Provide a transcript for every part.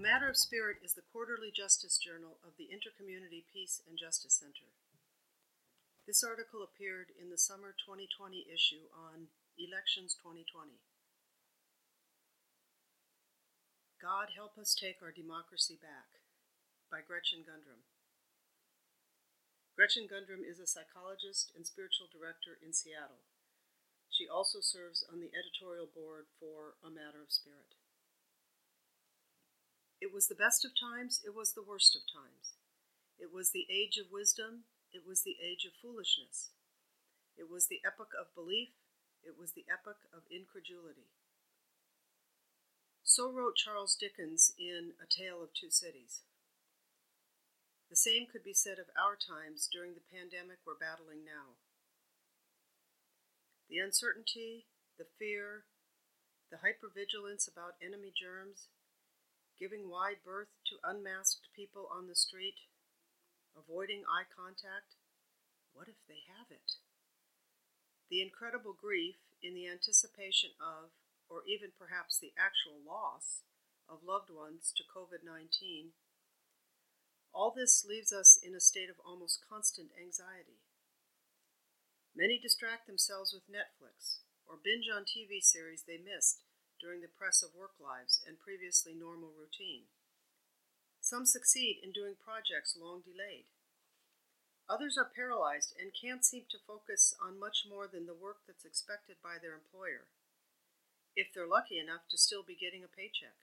A Matter of Spirit is the quarterly justice journal of the Intercommunity Peace and Justice Center. This article appeared in the summer 2020 issue on Elections 2020. God Help Us Take Our Democracy Back by Gretchen Gundrum. Gretchen Gundrum is a psychologist and spiritual director in Seattle. She also serves on the editorial board for A Matter of Spirit. It was the best of times, it was the worst of times. It was the age of wisdom, it was the age of foolishness. It was the epoch of belief, it was the epoch of incredulity. So wrote Charles Dickens in A Tale of Two Cities. The same could be said of our times during the pandemic we're battling now. The uncertainty, the fear, the hypervigilance about enemy germs, giving wide berth to unmasked people on the street, avoiding eye contact. What if they have it? The incredible grief in the anticipation of, or even perhaps the actual loss, of loved ones to COVID 19. All this leaves us in a state of almost constant anxiety. Many distract themselves with Netflix or binge on TV series they missed during the press of work lives and previously normal routine. Some succeed in doing projects long delayed. Others are paralyzed and can't seem to focus on much more than the work that's expected by their employer, if they're lucky enough to still be getting a paycheck.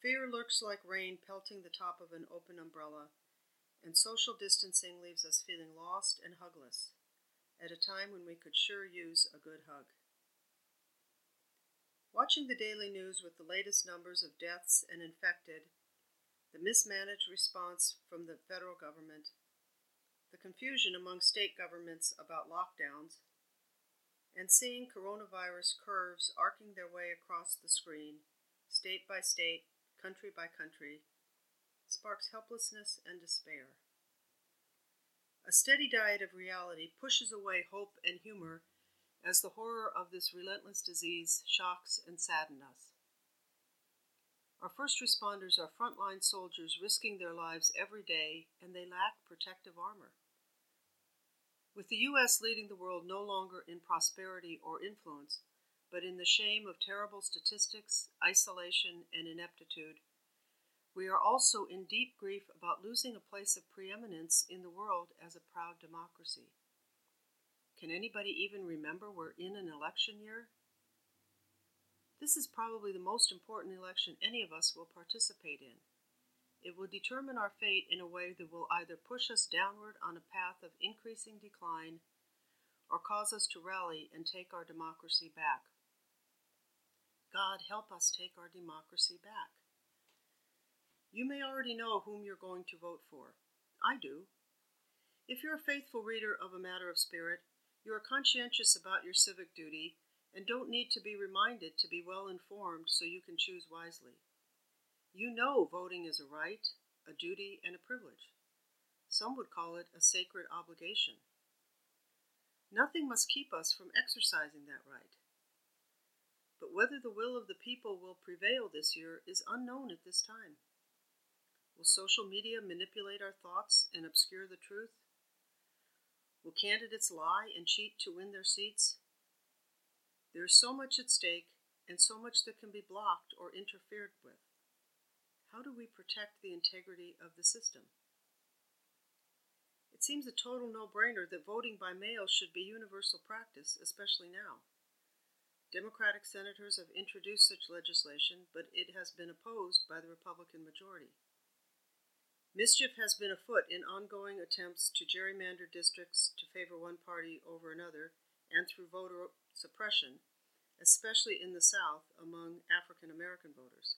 Fear lurks like rain pelting the top of an open umbrella and social distancing leaves us feeling lost and hugless at a time when we could sure use a good hug. Watching the daily news with the latest numbers of deaths and infected, the mismanaged response from the federal government, the confusion among state governments about lockdowns, and seeing coronavirus curves arcing their way across the screen, state by state, country by country, sparks helplessness and despair. A steady diet of reality pushes away hope and humor as the horror of this relentless disease shocks and saddens us. Our first responders are frontline soldiers risking their lives every day, and they lack protective armor. With the U.S. leading the world no longer in prosperity or influence, but in the shame of terrible statistics, isolation, and ineptitude, we are also in deep grief about losing a place of preeminence in the world as a proud democracy. Can anybody even remember we're in an election year? This is probably the most important election any of us will participate in. It will determine our fate in a way that will either push us downward on a path of increasing decline or cause us to rally and take our democracy back. God, help us take our democracy back. You may already know whom you're going to vote for. I do. If you're a faithful reader of A Matter of Spirit, you are conscientious about your civic duty and don't need to be reminded to be well informed so you can choose wisely. You know voting is a right, a duty, and a privilege. Some would call it a sacred obligation. Nothing must keep us from exercising that right. But whether the will of the people will prevail this year is unknown at this time. Will social media manipulate our thoughts and obscure the truth? Will candidates lie and cheat to win their seats? There is so much at stake and so much that can be blocked or interfered with. How do we protect the integrity of the system? It seems a total no brainer that voting by mail should be universal practice, especially now. Democratic senators have introduced such legislation, but it has been opposed by the Republican majority. Mischief has been afoot in ongoing attempts to gerrymander districts to favor one party over another and through voter suppression, especially in the South among African American voters.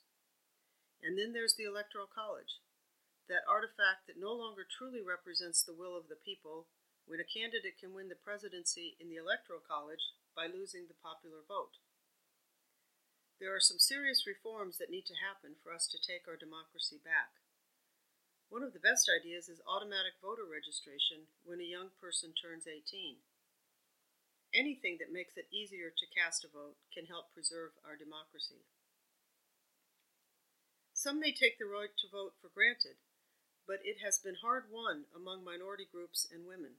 And then there's the Electoral College, that artifact that no longer truly represents the will of the people when a candidate can win the presidency in the Electoral College by losing the popular vote. There are some serious reforms that need to happen for us to take our democracy back. One of the best ideas is automatic voter registration when a young person turns 18. Anything that makes it easier to cast a vote can help preserve our democracy. Some may take the right to vote for granted, but it has been hard won among minority groups and women.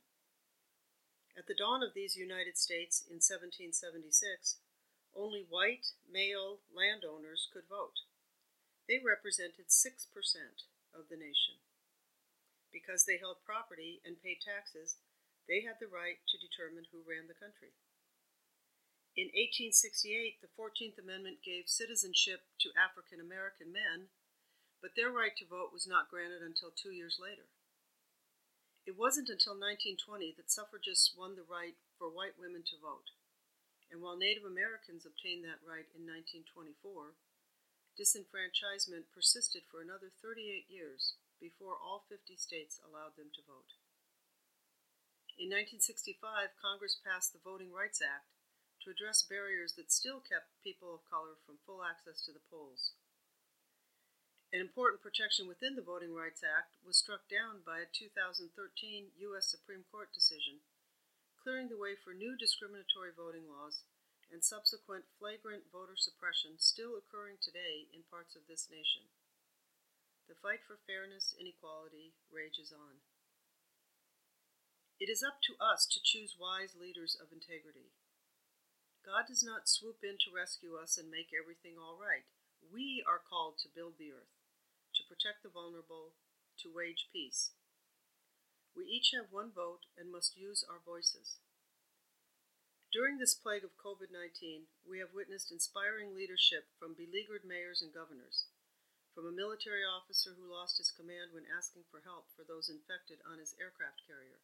At the dawn of these United States in 1776, only white, male landowners could vote. They represented 6% of the nation. Because they held property and paid taxes, they had the right to determine who ran the country. In 1868, the 14th Amendment gave citizenship to African American men, but their right to vote was not granted until two years later. It wasn't until 1920 that suffragists won the right for white women to vote, and while Native Americans obtained that right in 1924, disenfranchisement persisted for another 38 years before all 50 states allowed them to vote. In 1965, Congress passed the Voting Rights Act to address barriers that still kept people of color from full access to the polls. An important protection within the Voting Rights Act was struck down by a 2013 U.S. Supreme Court decision, clearing the way for new discriminatory voting laws and subsequent flagrant voter suppression still occurring today in parts of this nation. The fight for fairness and equality rages on. It is up to us to choose wise leaders of integrity. God does not swoop in to rescue us and make everything all right. We are called to build the earth, to protect the vulnerable, to wage peace. We each have one vote and must use our voices. During this plague of COVID 19, we have witnessed inspiring leadership from beleaguered mayors and governors, from a military officer who lost his command when asking for help for those infected on his aircraft carrier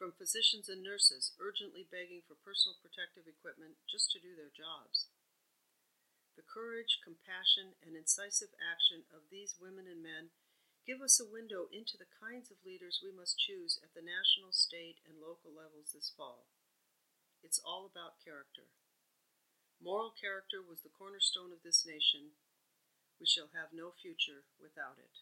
from physicians and nurses urgently begging for personal protective equipment just to do their jobs. The courage, compassion, and incisive action of these women and men give us a window into the kinds of leaders we must choose at the national, state, and local levels this fall. It's all about character. Moral character was the cornerstone of this nation. We shall have no future without it.